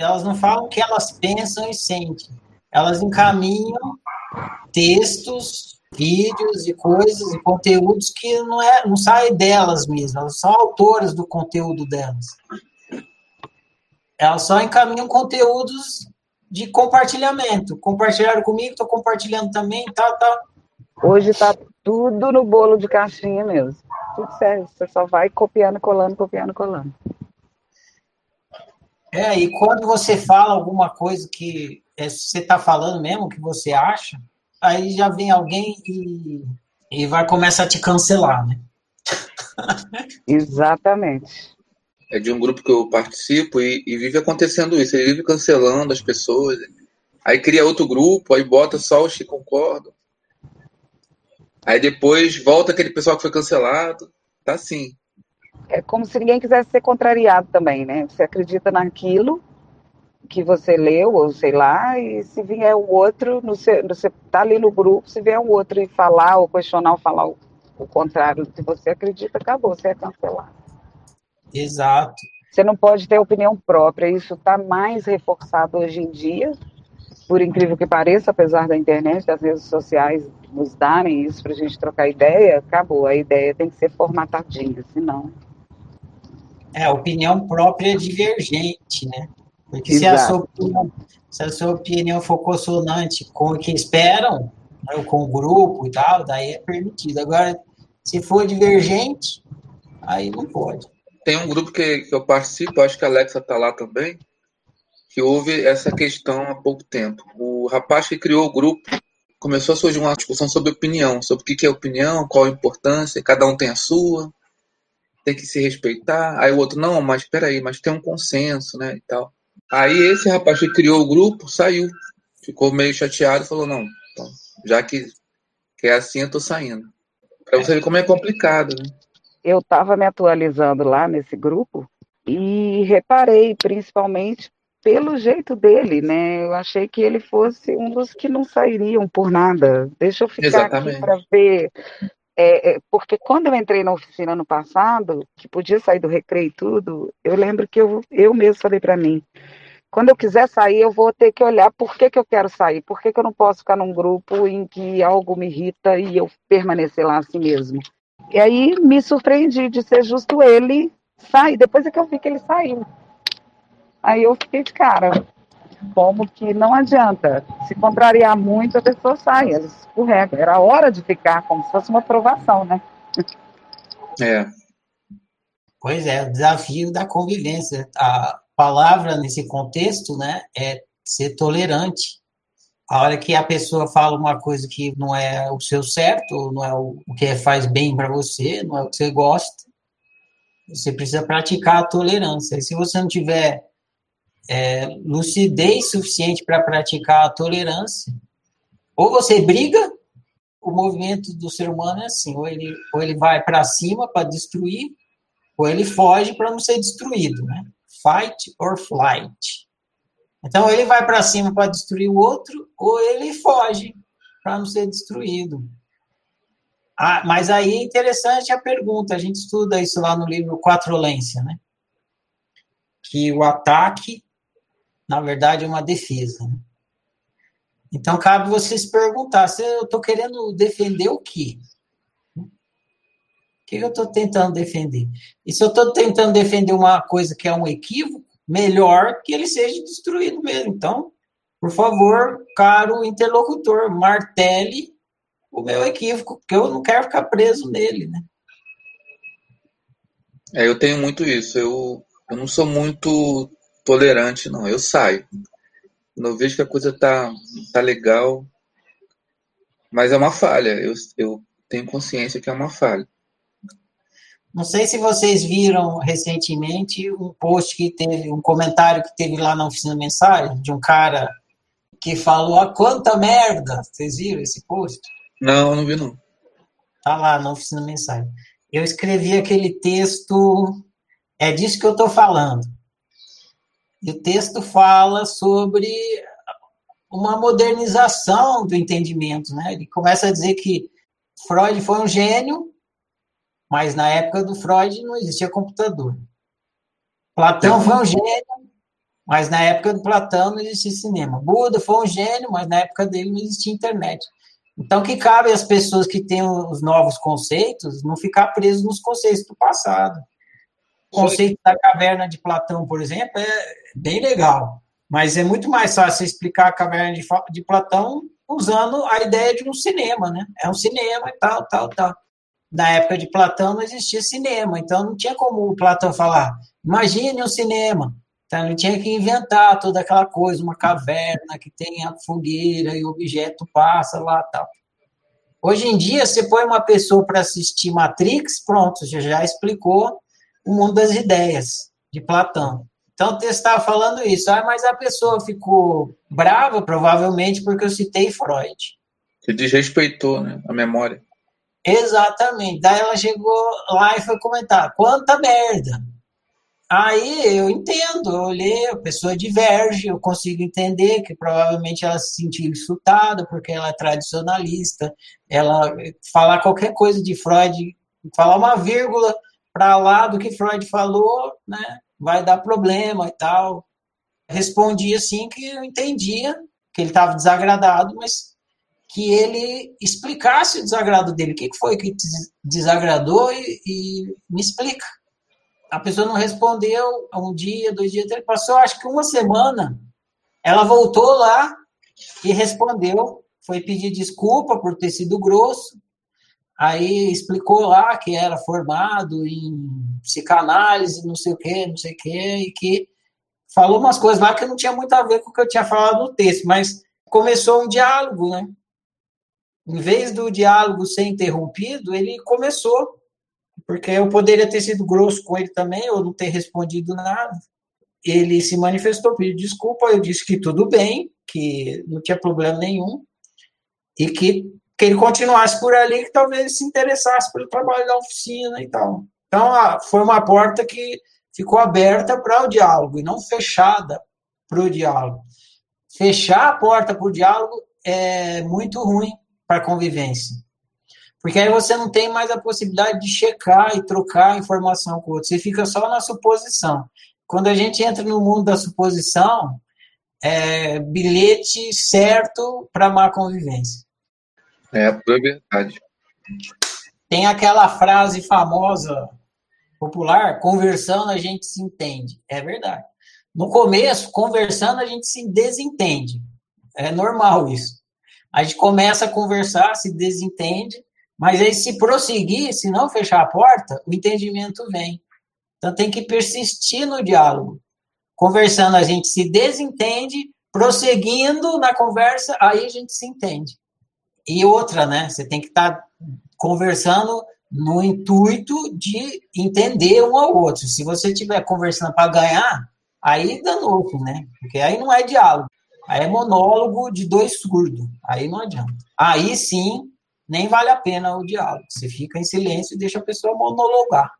elas não falam o que elas pensam e sentem. Elas encaminham textos, vídeos e coisas e conteúdos que não é não saem delas mesmas, elas são autoras do conteúdo delas. Elas só encaminham conteúdos de compartilhamento. Compartilharam comigo, estou compartilhando também, tá, tá. Hoje está tudo no bolo de caixinha mesmo. Tudo certo. Você só vai copiando, colando, copiando, colando. É, e quando você fala alguma coisa que é, você está falando mesmo, que você acha, aí já vem alguém e, e vai começar a te cancelar, né? Exatamente. É de um grupo que eu participo e, e, vive acontecendo isso. Ele vive cancelando as pessoas. Aí cria outro grupo, aí bota só os que concordam. Aí depois volta aquele pessoal que foi cancelado. Tá assim é como se ninguém quisesse ser contrariado também, né? Você acredita naquilo que você leu, ou sei lá, e se vier o outro, você está ali no grupo, se vier o outro e falar, ou questionar, ou falar o, o contrário do que você acredita, acabou, você é cancelado. Exato. Você não pode ter opinião própria, isso está mais reforçado hoje em dia, por incrível que pareça, apesar da internet, das redes sociais nos darem isso para a gente trocar ideia, acabou, a ideia tem que ser formatadinha, senão é, opinião própria é divergente, né? Porque se a, sua opinião, se a sua opinião for consonante com o que esperam, né, com o grupo e tal, daí é permitido. Agora, se for divergente, aí não pode. Tem um grupo que, que eu participo, acho que a Alexa está lá também, que houve essa questão há pouco tempo. O rapaz que criou o grupo começou a surgir uma discussão sobre opinião, sobre o que é opinião, qual a importância, cada um tem a sua tem que se respeitar. Aí o outro, não, mas espera aí, mas tem um consenso, né, e tal. Aí esse rapaz que criou o grupo saiu, ficou meio chateado e falou, não, então, já que, que é assim, eu tô saindo. Pra você ver como é complicado, né? Eu estava me atualizando lá nesse grupo e reparei, principalmente pelo jeito dele, né? Eu achei que ele fosse um dos que não sairiam por nada. Deixa eu ficar Exatamente. aqui para ver é, é, porque quando eu entrei na oficina no passado, que podia sair do recreio e tudo, eu lembro que eu, eu mesmo falei para mim, quando eu quiser sair, eu vou ter que olhar por que, que eu quero sair, por que, que eu não posso ficar num grupo em que algo me irrita e eu permanecer lá assim mesmo. E aí me surpreendi de ser justo ele sair, depois é que eu vi que ele saiu. Aí eu fiquei de cara, como que não adianta. Se contrariar muito, a pessoa sai, ela escorrega. Era hora de ficar, como se fosse uma aprovação, né? É. Pois é, o desafio da convivência. A palavra nesse contexto, né, é ser tolerante. A hora que a pessoa fala uma coisa que não é o seu certo, não é o que faz bem para você, não é o que você gosta, você precisa praticar a tolerância. E se você não tiver é, lucidez suficiente para praticar a tolerância. Ou você briga, o movimento do ser humano é assim, ou ele, ou ele vai para cima para destruir, ou ele foge para não ser destruído, né? Fight or flight. Então, ele vai para cima para destruir o outro, ou ele foge para não ser destruído. Ah, mas aí é interessante a pergunta, a gente estuda isso lá no livro Quatrolência, né? Que o ataque na verdade, é uma defesa. Né? Então, cabe você se perguntar: se eu estou querendo defender o quê? O que eu estou tentando defender? E se eu estou tentando defender uma coisa que é um equívoco, melhor que ele seja destruído mesmo. Então, por favor, caro interlocutor, martele o meu equívoco, porque eu não quero ficar preso nele, né? É, eu tenho muito isso. Eu, eu não sou muito tolerante, não. Eu saio. Quando eu vejo que a coisa tá, tá legal, mas é uma falha. Eu, eu tenho consciência que é uma falha. Não sei se vocês viram recentemente um post que teve, um comentário que teve lá na oficina mensagem de um cara que falou a ah, quanta merda. Vocês viram esse post? Não, não vi não. Tá lá na oficina mensagem. Eu escrevi aquele texto, é disso que eu tô falando. E o texto fala sobre uma modernização do entendimento, né? Ele começa a dizer que Freud foi um gênio, mas na época do Freud não existia computador. Platão foi um gênio, Mas na época do Platão não existia cinema. Buda foi um gênio, mas na época dele não existia internet. Então, que cabe às pessoas que têm os novos conceitos não ficar presos nos conceitos do passado. Conceito da caverna de Platão, por exemplo, é bem legal, mas é muito mais fácil explicar a caverna de, de Platão usando a ideia de um cinema, né? É um cinema e tal, tal, tal. Na época de Platão não existia cinema, então não tinha como o Platão falar, imagine um cinema. Então ele tinha que inventar toda aquela coisa, uma caverna que tem a fogueira e o objeto passa lá tal. Hoje em dia, você põe uma pessoa para assistir Matrix, pronto, você já explicou o mundo das ideias de Platão. Então, você estava falando isso, ah, mas a pessoa ficou brava, provavelmente, porque eu citei Freud. Você desrespeitou né, a memória. Exatamente. Daí ela chegou lá e foi comentar: quanta merda! Aí eu entendo, eu olhei, a pessoa diverge, eu consigo entender que provavelmente ela se sentiu insultada porque ela é tradicionalista, ela falar qualquer coisa de Freud, falar uma vírgula para lá do que Freud falou, né, vai dar problema e tal. Respondi assim que eu entendia que ele estava desagradado, mas que ele explicasse o desagrado dele. O que foi que desagradou e, e me explica a pessoa não respondeu um dia, dois dias, ele passou acho que uma semana. Ela voltou lá e respondeu, foi pedir desculpa por ter sido grosso. Aí explicou lá que era formado em psicanálise, não sei o quê, não sei o quê, e que falou umas coisas lá que não tinha muito a ver com o que eu tinha falado no texto, mas começou um diálogo, né? Em vez do diálogo ser interrompido, ele começou porque eu poderia ter sido grosso com ele também, ou não ter respondido nada. Ele se manifestou, pediu desculpa, eu disse que tudo bem, que não tinha problema nenhum, e que, que ele continuasse por ali, que talvez se interessasse pelo trabalho da oficina e tal. Então, foi uma porta que ficou aberta para o diálogo, e não fechada para o diálogo. Fechar a porta para o diálogo é muito ruim para a convivência. Porque aí você não tem mais a possibilidade de checar e trocar informação com o outro. Você fica só na suposição. Quando a gente entra no mundo da suposição, é bilhete certo para má convivência. É, é verdade. Tem aquela frase famosa, popular, conversando a gente se entende. É verdade. No começo, conversando a gente se desentende. É normal isso. A gente começa a conversar, se desentende, mas aí, se prosseguir, se não fechar a porta, o entendimento vem. Então, tem que persistir no diálogo. Conversando, a gente se desentende, prosseguindo na conversa, aí a gente se entende. E outra, né? Você tem que estar tá conversando no intuito de entender um ao outro. Se você estiver conversando para ganhar, aí danou né? Porque aí não é diálogo. Aí é monólogo de dois surdos. Aí não adianta. Aí sim nem vale a pena o diálogo. Você fica em silêncio e deixa a pessoa monologar.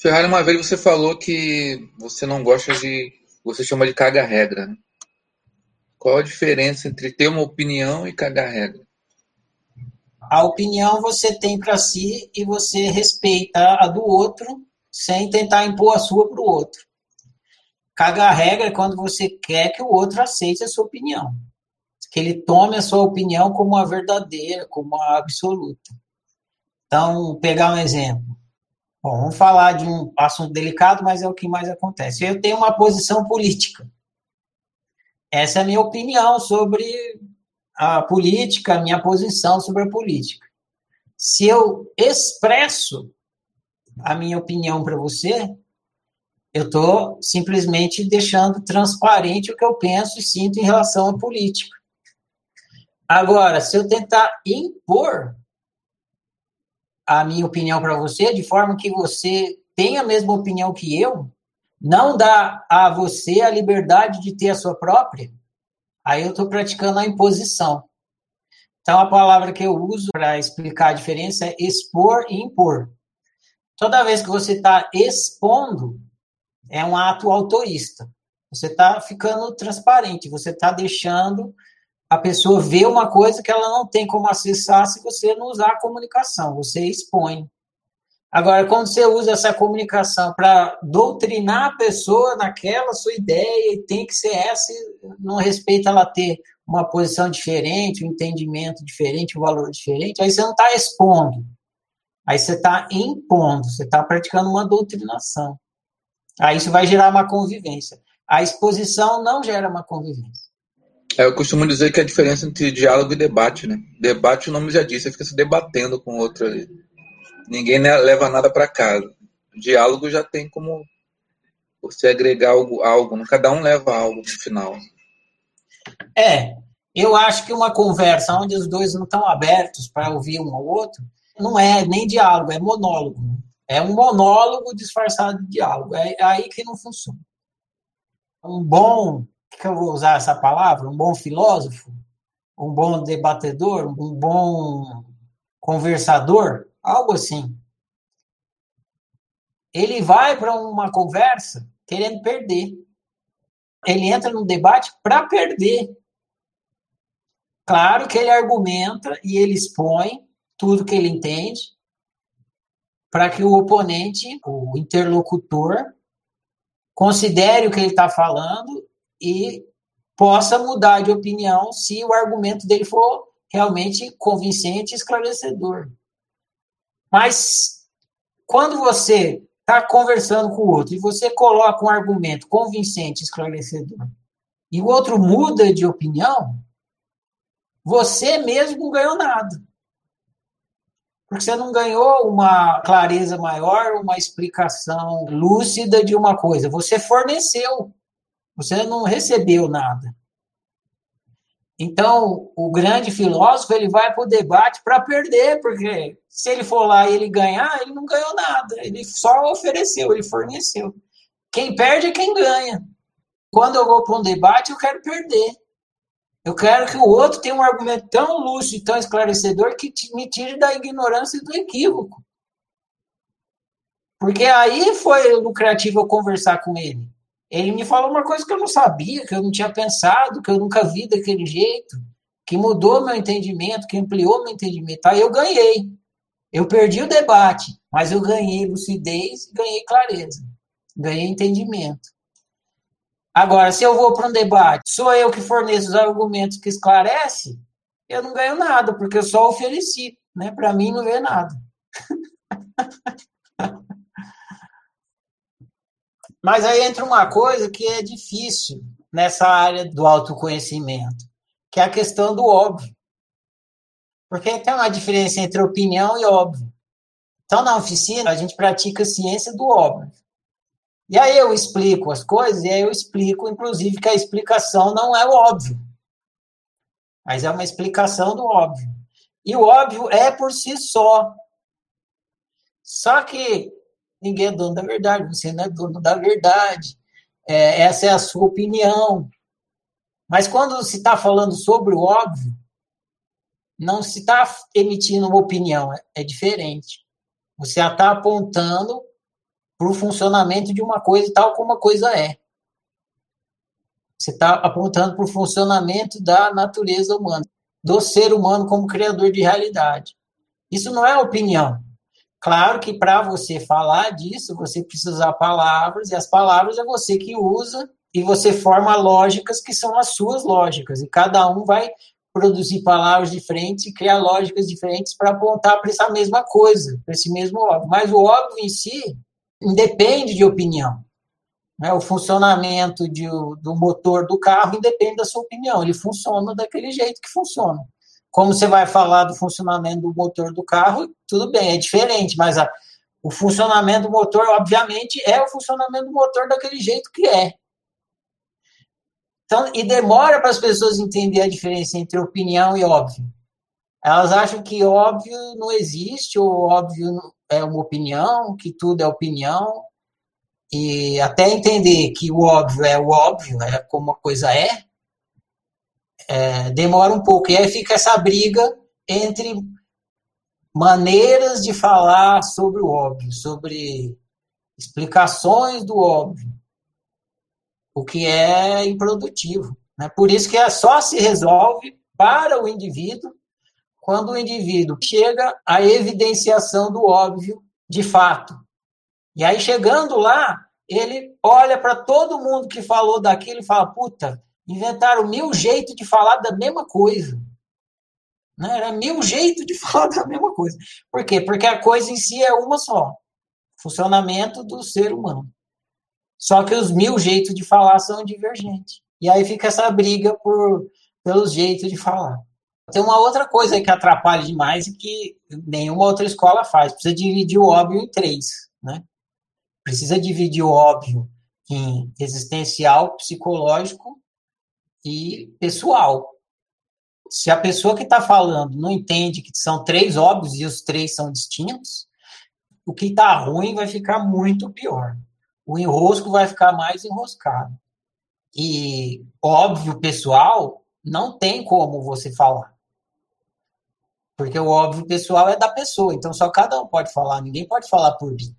Ferrari, uma vez você falou que você não gosta de. Você chama de caga-regra. Né? Qual a diferença entre ter uma opinião e cagar-regra? A opinião você tem para si e você respeita a do outro sem tentar impor a sua para o outro. Cagar-regra é quando você quer que o outro aceite a sua opinião que ele tome a sua opinião como a verdadeira, como a absoluta. Então, pegar um exemplo. Bom, vamos falar de um assunto delicado, mas é o que mais acontece. Eu tenho uma posição política. Essa é a minha opinião sobre a política, a minha posição sobre a política. Se eu expresso a minha opinião para você, eu estou simplesmente deixando transparente o que eu penso e sinto em relação à política. Agora, se eu tentar impor a minha opinião para você, de forma que você tenha a mesma opinião que eu, não dá a você a liberdade de ter a sua própria, aí eu estou praticando a imposição. Então, a palavra que eu uso para explicar a diferença é expor e impor. Toda vez que você está expondo, é um ato autorista. Você está ficando transparente, você está deixando a pessoa vê uma coisa que ela não tem como acessar se você não usar a comunicação, você expõe. Agora, quando você usa essa comunicação para doutrinar a pessoa naquela sua ideia, e tem que ser essa, não respeita ela ter uma posição diferente, um entendimento diferente, um valor diferente, aí você não está expondo. Aí você está impondo, você está praticando uma doutrinação. Aí isso vai gerar uma convivência. A exposição não gera uma convivência. É, eu costumo dizer que a diferença entre diálogo e debate, né? Debate, o nome já disse, você fica se debatendo com o outro ali. Ninguém leva nada para casa. Diálogo já tem como você agregar algo, algo, cada um leva algo no final. É, eu acho que uma conversa onde os dois não estão abertos para ouvir um ao outro, não é nem diálogo, é monólogo. É um monólogo disfarçado de diálogo. É aí que não funciona. Um bom, que eu vou usar essa palavra, um bom filósofo, um bom debatedor, um bom conversador, algo assim. Ele vai para uma conversa querendo perder. Ele entra no debate para perder. Claro que ele argumenta e ele expõe tudo que ele entende para que o oponente, o interlocutor, considere o que ele está falando e possa mudar de opinião se o argumento dele for realmente convincente e esclarecedor. Mas quando você está conversando com o outro e você coloca um argumento convincente, esclarecedor, e o outro muda de opinião, você mesmo não ganhou nada. Porque você não ganhou uma clareza maior, uma explicação lúcida de uma coisa. Você forneceu. Você não recebeu nada. Então, o grande filósofo ele vai para o debate para perder, porque se ele for lá e ele ganhar, ele não ganhou nada. Ele só ofereceu, ele forneceu. Quem perde é quem ganha. Quando eu vou para um debate, eu quero perder. Eu quero que o outro tenha um argumento tão lúcido e tão esclarecedor que me tire da ignorância e do equívoco. Porque aí foi lucrativo eu conversar com ele. Ele me falou uma coisa que eu não sabia, que eu não tinha pensado, que eu nunca vi daquele jeito, que mudou meu entendimento, que ampliou meu entendimento. Aí eu ganhei. Eu perdi o debate, mas eu ganhei lucidez ganhei clareza. Ganhei entendimento. Agora, se eu vou para um debate, sou eu que forneço os argumentos que esclarece, eu não ganho nada, porque eu só ofereci. Né? Para mim, não ganho nada. Mas aí entra uma coisa que é difícil nessa área do autoconhecimento, que é a questão do óbvio. Porque tem uma diferença entre opinião e óbvio. Então, na oficina, a gente pratica ciência do óbvio. E aí eu explico as coisas, e aí eu explico, inclusive, que a explicação não é o óbvio. Mas é uma explicação do óbvio. E o óbvio é por si só. Só que ninguém é dono da verdade, você não é dono da verdade. É, essa é a sua opinião. Mas quando se está falando sobre o óbvio, não se está emitindo uma opinião, é, é diferente. Você está apontando para o funcionamento de uma coisa tal como a coisa é. Você está apontando para o funcionamento da natureza humana, do ser humano como criador de realidade. Isso não é opinião. Claro que para você falar disso, você precisa usar palavras, e as palavras é você que usa, e você forma lógicas que são as suas lógicas, e cada um vai produzir palavras diferentes e criar lógicas diferentes para apontar para essa mesma coisa, para esse mesmo óbvio. Mas o óbvio em si, independe de opinião. Né? O funcionamento de, do motor do carro independe da sua opinião. Ele funciona daquele jeito que funciona. Como você vai falar do funcionamento do motor do carro, tudo bem, é diferente, mas a, o funcionamento do motor, obviamente, é o funcionamento do motor daquele jeito que é. Então, e demora para as pessoas entenderem a diferença entre opinião e óbvio. Elas acham que óbvio não existe, ou óbvio é uma opinião, que tudo é opinião, e até entender que o óbvio é o óbvio, é como a coisa é, é, demora um pouco. E aí fica essa briga entre maneiras de falar sobre o óbvio, sobre explicações do óbvio, o que é improdutivo. Né? Por isso que é só se resolve para o indivíduo quando o indivíduo chega à evidenciação do óbvio de fato. E aí, chegando lá, ele olha para todo mundo que falou daquilo e fala: puta, inventaram mil jeitos de falar da mesma coisa. Né? Era mil jeitos de falar da mesma coisa. Por quê? Porque a coisa em si é uma só. Funcionamento do ser humano. Só que os mil jeitos de falar são divergentes. E aí fica essa briga por, pelos jeitos de falar. Tem uma outra coisa que atrapalha demais e que nenhuma outra escola faz. Precisa dividir o óbvio em três. Né? Precisa dividir o óbvio em existencial, psicológico e pessoal. Se a pessoa que está falando não entende que são três óbvios e os três são distintos, o que está ruim vai ficar muito pior. O enrosco vai ficar mais enroscado. E óbvio pessoal não tem como você falar. Porque o óbvio pessoal é da pessoa, então só cada um pode falar, ninguém pode falar por mim.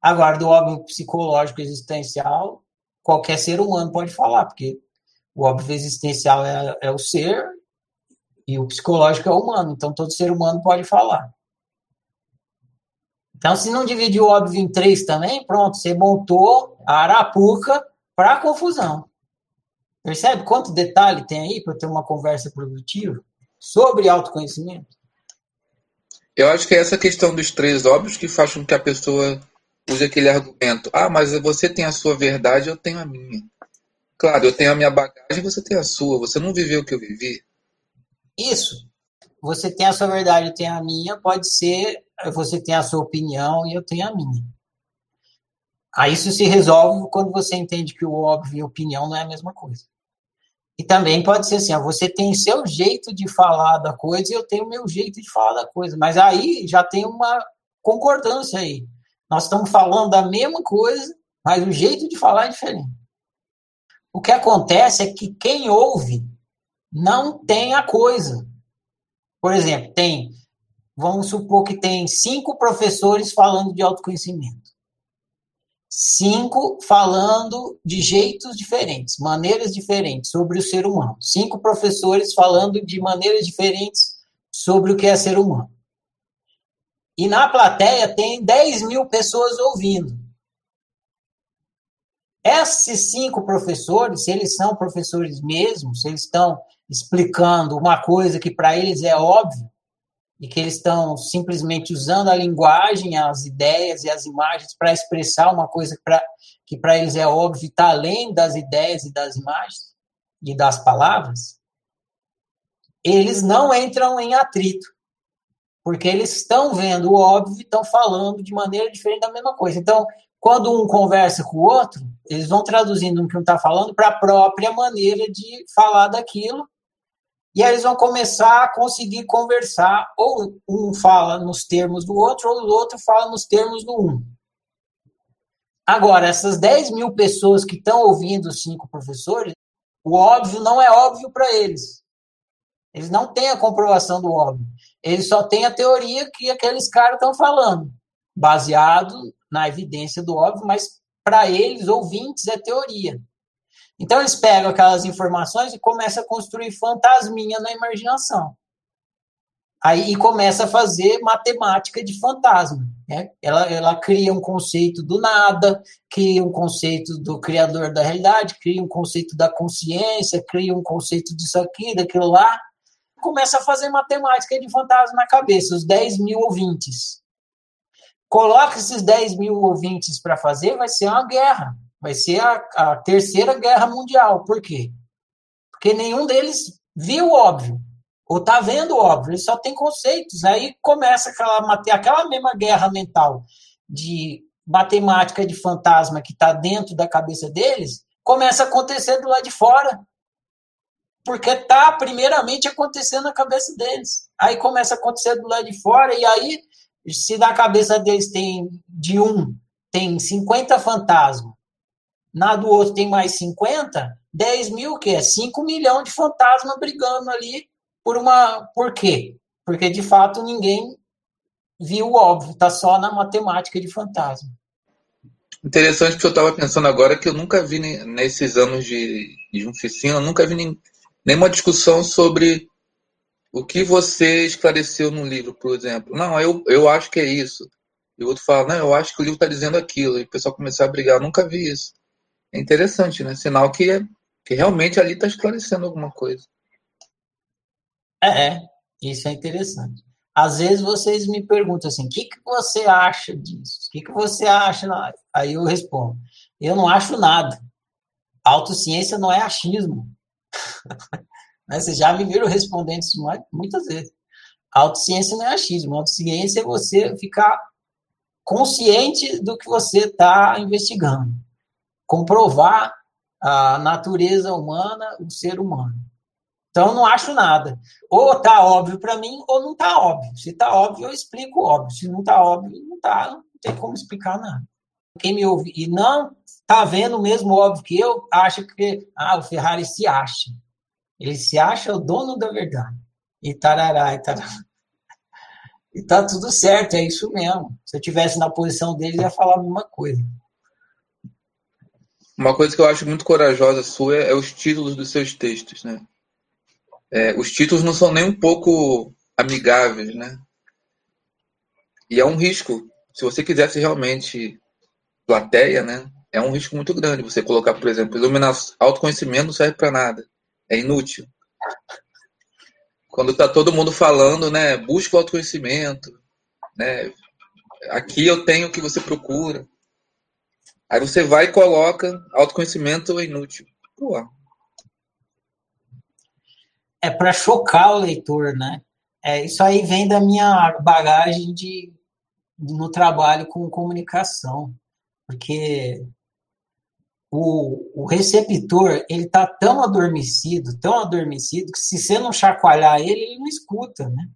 Agora, do óbvio psicológico existencial, qualquer ser humano pode falar, porque o óbvio existencial é, é o ser e o psicológico é o humano, então todo ser humano pode falar. Então, se não dividir o óbvio em três também, pronto, você montou a arapuca para confusão. Percebe quanto detalhe tem aí para ter uma conversa produtiva sobre autoconhecimento? Eu acho que é essa questão dos três óbvios que faz com que a pessoa use aquele argumento. Ah, mas você tem a sua verdade, eu tenho a minha. Claro, eu tenho a minha bagagem, você tem a sua. Você não viveu o que eu vivi. Isso. Você tem a sua verdade, eu tenho a minha. Pode ser você tem a sua opinião e eu tenho a minha. Aí isso se resolve quando você entende que o óbvio e a opinião não é a mesma coisa. E também pode ser assim, ó, você tem seu jeito de falar da coisa e eu tenho o meu jeito de falar da coisa. Mas aí já tem uma concordância aí. Nós estamos falando da mesma coisa, mas o jeito de falar é diferente. O que acontece é que quem ouve não tem a coisa. Por exemplo, tem, vamos supor que tem cinco professores falando de autoconhecimento. Cinco falando de jeitos diferentes, maneiras diferentes sobre o ser humano. Cinco professores falando de maneiras diferentes sobre o que é ser humano. E na plateia tem 10 mil pessoas ouvindo. Esses cinco professores, se eles são professores mesmo, se eles estão explicando uma coisa que para eles é óbvio, e que eles estão simplesmente usando a linguagem, as ideias e as imagens para expressar uma coisa que para eles é óbvio, está além das ideias e das imagens e das palavras, eles não entram em atrito porque eles estão vendo o óbvio e estão falando de maneira diferente da mesma coisa. Então, quando um conversa com o outro, eles vão traduzindo o que um está falando para a própria maneira de falar daquilo, e aí eles vão começar a conseguir conversar, ou um fala nos termos do outro, ou o outro fala nos termos do um. Agora, essas 10 mil pessoas que estão ouvindo os cinco professores, o óbvio não é óbvio para eles. Eles não têm a comprovação do óbvio. Eles só têm a teoria que aqueles caras estão falando, baseado na evidência do óbvio, mas para eles, ouvintes, é teoria. Então eles pegam aquelas informações e começam a construir fantasminha na imaginação. Aí e começa a fazer matemática de fantasma. Né? Ela, ela cria um conceito do nada, cria um conceito do criador da realidade, cria um conceito da consciência, cria um conceito disso aqui, daquilo lá começa a fazer matemática de fantasma na cabeça, os 10 mil ouvintes. Coloca esses 10 mil ouvintes para fazer, vai ser uma guerra. Vai ser a, a terceira guerra mundial. Por quê? Porque nenhum deles viu o óbvio, ou está vendo o óbvio, eles só tem conceitos. Aí começa aquela, aquela mesma guerra mental de matemática de fantasma que está dentro da cabeça deles, começa a acontecer do lado de fora porque está primeiramente acontecendo na cabeça deles. Aí começa a acontecer do lado de fora, e aí, se na cabeça deles tem de um, tem 50 fantasmas, na do outro tem mais 50, 10 mil, que é 5 milhões de fantasmas brigando ali por uma. Por quê? Porque de fato ninguém viu o óbvio, está só na matemática de fantasma. Interessante que eu estava pensando agora que eu nunca vi nesses anos de, de oficina, eu nunca vi nenhuma discussão sobre o que você esclareceu no livro, por exemplo. Não, eu, eu acho que é isso. E o outro fala, não, eu acho que o livro está dizendo aquilo. E o pessoal começar a brigar. Eu nunca vi isso. É interessante, né? Sinal que, que realmente ali está esclarecendo alguma coisa. É, é, isso é interessante. Às vezes vocês me perguntam assim, o que, que você acha disso? O que, que você acha? Aí eu respondo, eu não acho nada. Autociência não é achismo. Né? Vocês já me viram respondendo isso muitas vezes. Autociência não é achismo. Autociência é você ficar consciente do que você está investigando. Comprovar a natureza humana, o ser humano. Então, não acho nada. Ou tá óbvio para mim, ou não tá óbvio. Se tá óbvio, eu explico óbvio. Se não tá óbvio, não tá, não tem como explicar nada. Quem me ouve e não tá vendo o mesmo óbvio que eu, acha que ah, o Ferrari se acha. Ele se acha o dono da verdade. E tarará, e tarará. E tá tudo certo, é isso mesmo. Se eu tivesse na posição dele, ia falar a mesma coisa. Uma coisa que eu acho muito corajosa sua é os títulos dos seus textos, né? é, os títulos não são nem um pouco amigáveis, né? E é um risco. Se você quisesse realmente plateia, né? É um risco muito grande você colocar, por exemplo, iluminação, autoconhecimento não serve para nada. É inútil. Quando está todo mundo falando, né? Busca o autoconhecimento, né? Aqui eu tenho o que você procura. Aí você vai e coloca autoconhecimento é inútil. Pô, é para chocar o leitor, né? É, isso aí vem da minha bagagem de, no trabalho com comunicação, porque o, o receptor ele está tão adormecido, tão adormecido que se você não chacoalhar ele, ele não escuta, né?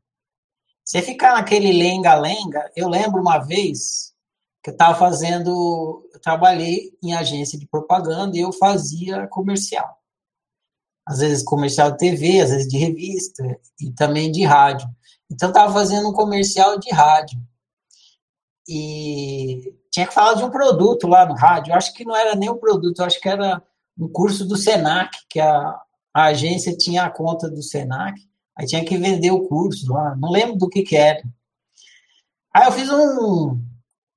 Você ficar naquele lenga-lenga, eu lembro uma vez que eu estava fazendo, eu trabalhei em agência de propaganda e eu fazia comercial às vezes comercial de TV, às vezes de revista e também de rádio. Então estava fazendo um comercial de rádio e tinha que falar de um produto lá no rádio. Eu acho que não era nem um produto, eu acho que era um curso do Senac, que a, a agência tinha a conta do Senac, aí tinha que vender o curso lá, não lembro do que que era. Aí eu fiz um,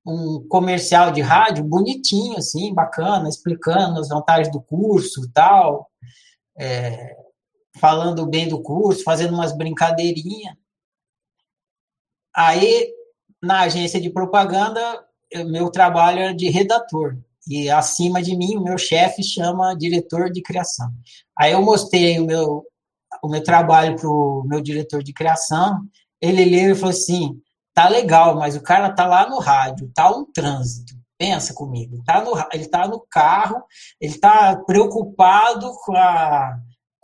um comercial de rádio bonitinho, assim, bacana, explicando as vantagens do curso e tal é, falando bem do curso, fazendo umas brincadeirinhas. Aí, na agência de propaganda, meu trabalho era de redator. E acima de mim, o meu chefe chama diretor de criação. Aí eu mostrei o meu, o meu trabalho para o meu diretor de criação. Ele leu e falou assim: tá legal, mas o cara tá lá no rádio, tá um trânsito. Pensa comigo, está no, ele tá no carro, ele está preocupado com a.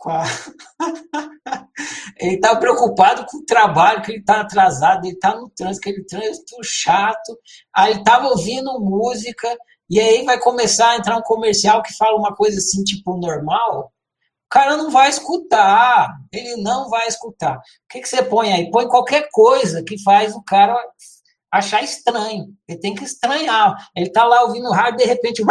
A ele está preocupado com o trabalho, que ele está atrasado, ele está no trânsito, aquele trânsito chato. Aí ele estava ouvindo música, e aí vai começar a entrar um comercial que fala uma coisa assim, tipo, normal. O cara não vai escutar, ele não vai escutar. O que, que você põe aí? Põe qualquer coisa que faz o cara achar estranho. Ele tem que estranhar. Ele tá lá ouvindo rádio, de repente.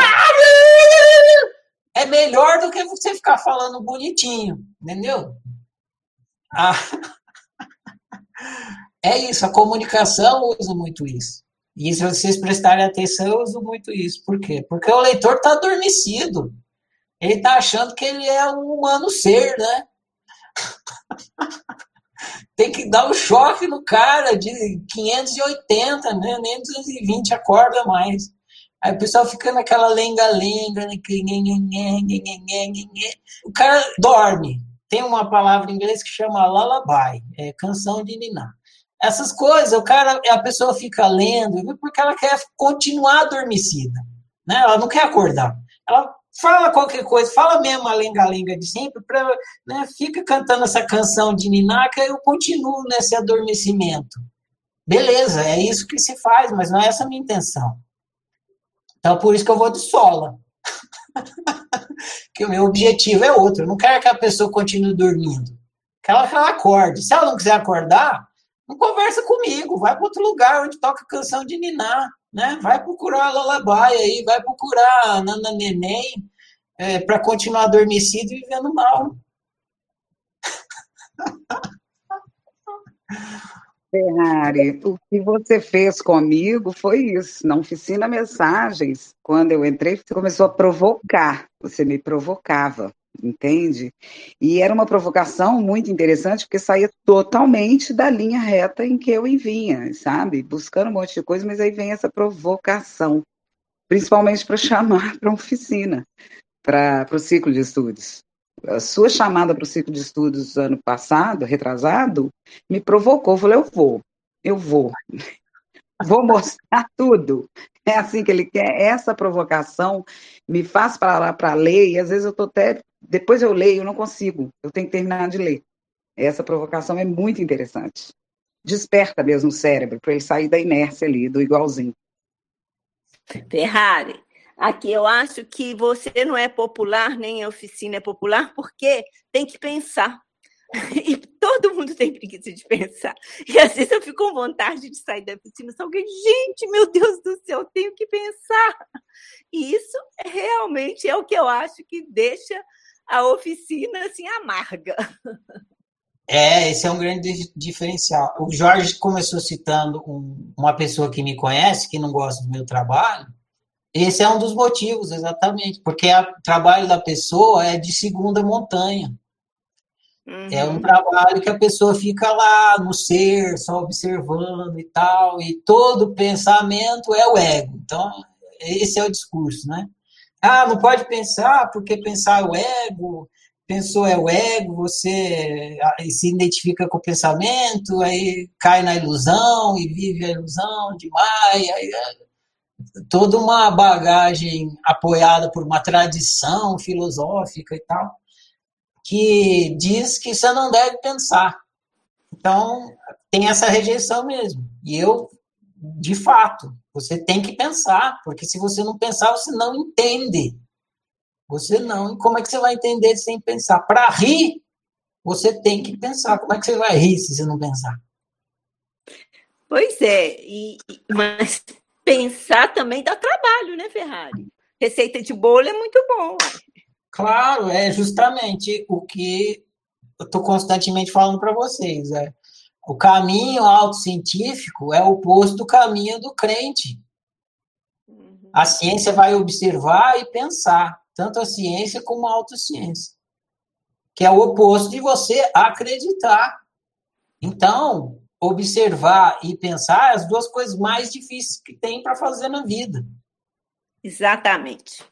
É melhor do que você ficar falando bonitinho, entendeu? Ah. É isso, a comunicação usa muito isso. E se vocês prestarem atenção, eu uso muito isso. Por quê? Porque o leitor está adormecido. Ele está achando que ele é um humano ser, né? tem que dar um choque no cara de 580, né? nem 220 acorda mais. Aí o pessoal fica naquela lenga-lenga, o cara dorme. Tem uma palavra em inglês que chama lullaby, é canção de ninar. Essas coisas, o cara, a pessoa fica lendo porque ela quer continuar adormecida, né? Ela não quer acordar. Ela fala qualquer coisa, fala mesmo a lenga-lenga de sempre, pra, né, fica cantando essa canção de Ninaka, eu continuo nesse adormecimento. Beleza, é isso que se faz, mas não é essa a minha intenção. Então, por isso que eu vou de sola. que o meu objetivo é outro. Eu não quero que a pessoa continue dormindo. Quero que ela acorde. Se ela não quiser acordar, não conversa comigo. Vai para outro lugar onde toca canção de Niná né? Vai procurar Lullaby aí, vai procurar Nana Neném é, para continuar adormecido e vivendo mal. Ferrari, o que você fez comigo foi isso. Na oficina Mensagens, quando eu entrei, você começou a provocar. Você me provocava, entende? E era uma provocação muito interessante, porque saía totalmente da linha reta em que eu vinha, sabe? Buscando um monte de coisa, mas aí vem essa provocação, principalmente para chamar para a oficina, para o ciclo de estudos a sua chamada para o ciclo de estudos ano passado, retrasado, me provocou. Eu falei, eu vou, eu vou. Vou mostrar tudo. É assim que ele quer. Essa provocação me faz parar para ler, e às vezes eu estou até. Depois eu leio, eu não consigo. Eu tenho que terminar de ler. Essa provocação é muito interessante. Desperta mesmo o cérebro para ele sair da inércia ali, do igualzinho. Ferrari, Aqui eu acho que você não é popular, nem a oficina é popular, porque tem que pensar. E todo mundo tem preguiça de pensar. E às vezes eu fico com vontade de sair da oficina, só que, gente, meu Deus do céu, eu tenho que pensar. E isso realmente é o que eu acho que deixa a oficina assim amarga. É, esse é um grande diferencial. O Jorge começou citando um, uma pessoa que me conhece, que não gosta do meu trabalho, esse é um dos motivos, exatamente, porque o trabalho da pessoa é de segunda montanha. Uhum. É um trabalho que a pessoa fica lá no ser, só observando e tal, e todo pensamento é o ego. Então, esse é o discurso, né? Ah, não pode pensar, porque pensar é o ego, pensou é o ego, você se identifica com o pensamento, aí cai na ilusão e vive a ilusão demais, aí toda uma bagagem apoiada por uma tradição filosófica e tal, que diz que você não deve pensar. Então, tem essa rejeição mesmo. E eu, de fato, você tem que pensar, porque se você não pensar, você não entende. Você não. Como é que você vai entender sem pensar? Para rir, você tem que pensar. Como é que você vai rir se você não pensar? Pois é, e, mas pensar também dá trabalho, né, Ferrari? Receita de bolo é muito bom. Claro, é justamente o que eu estou constantemente falando para vocês. É, o caminho autocientífico é o oposto do caminho do crente. Uhum. A ciência vai observar e pensar, tanto a ciência como a autociência, que é o oposto de você acreditar. Então, observar e pensar as duas coisas mais difíceis que tem para fazer na vida. Exatamente.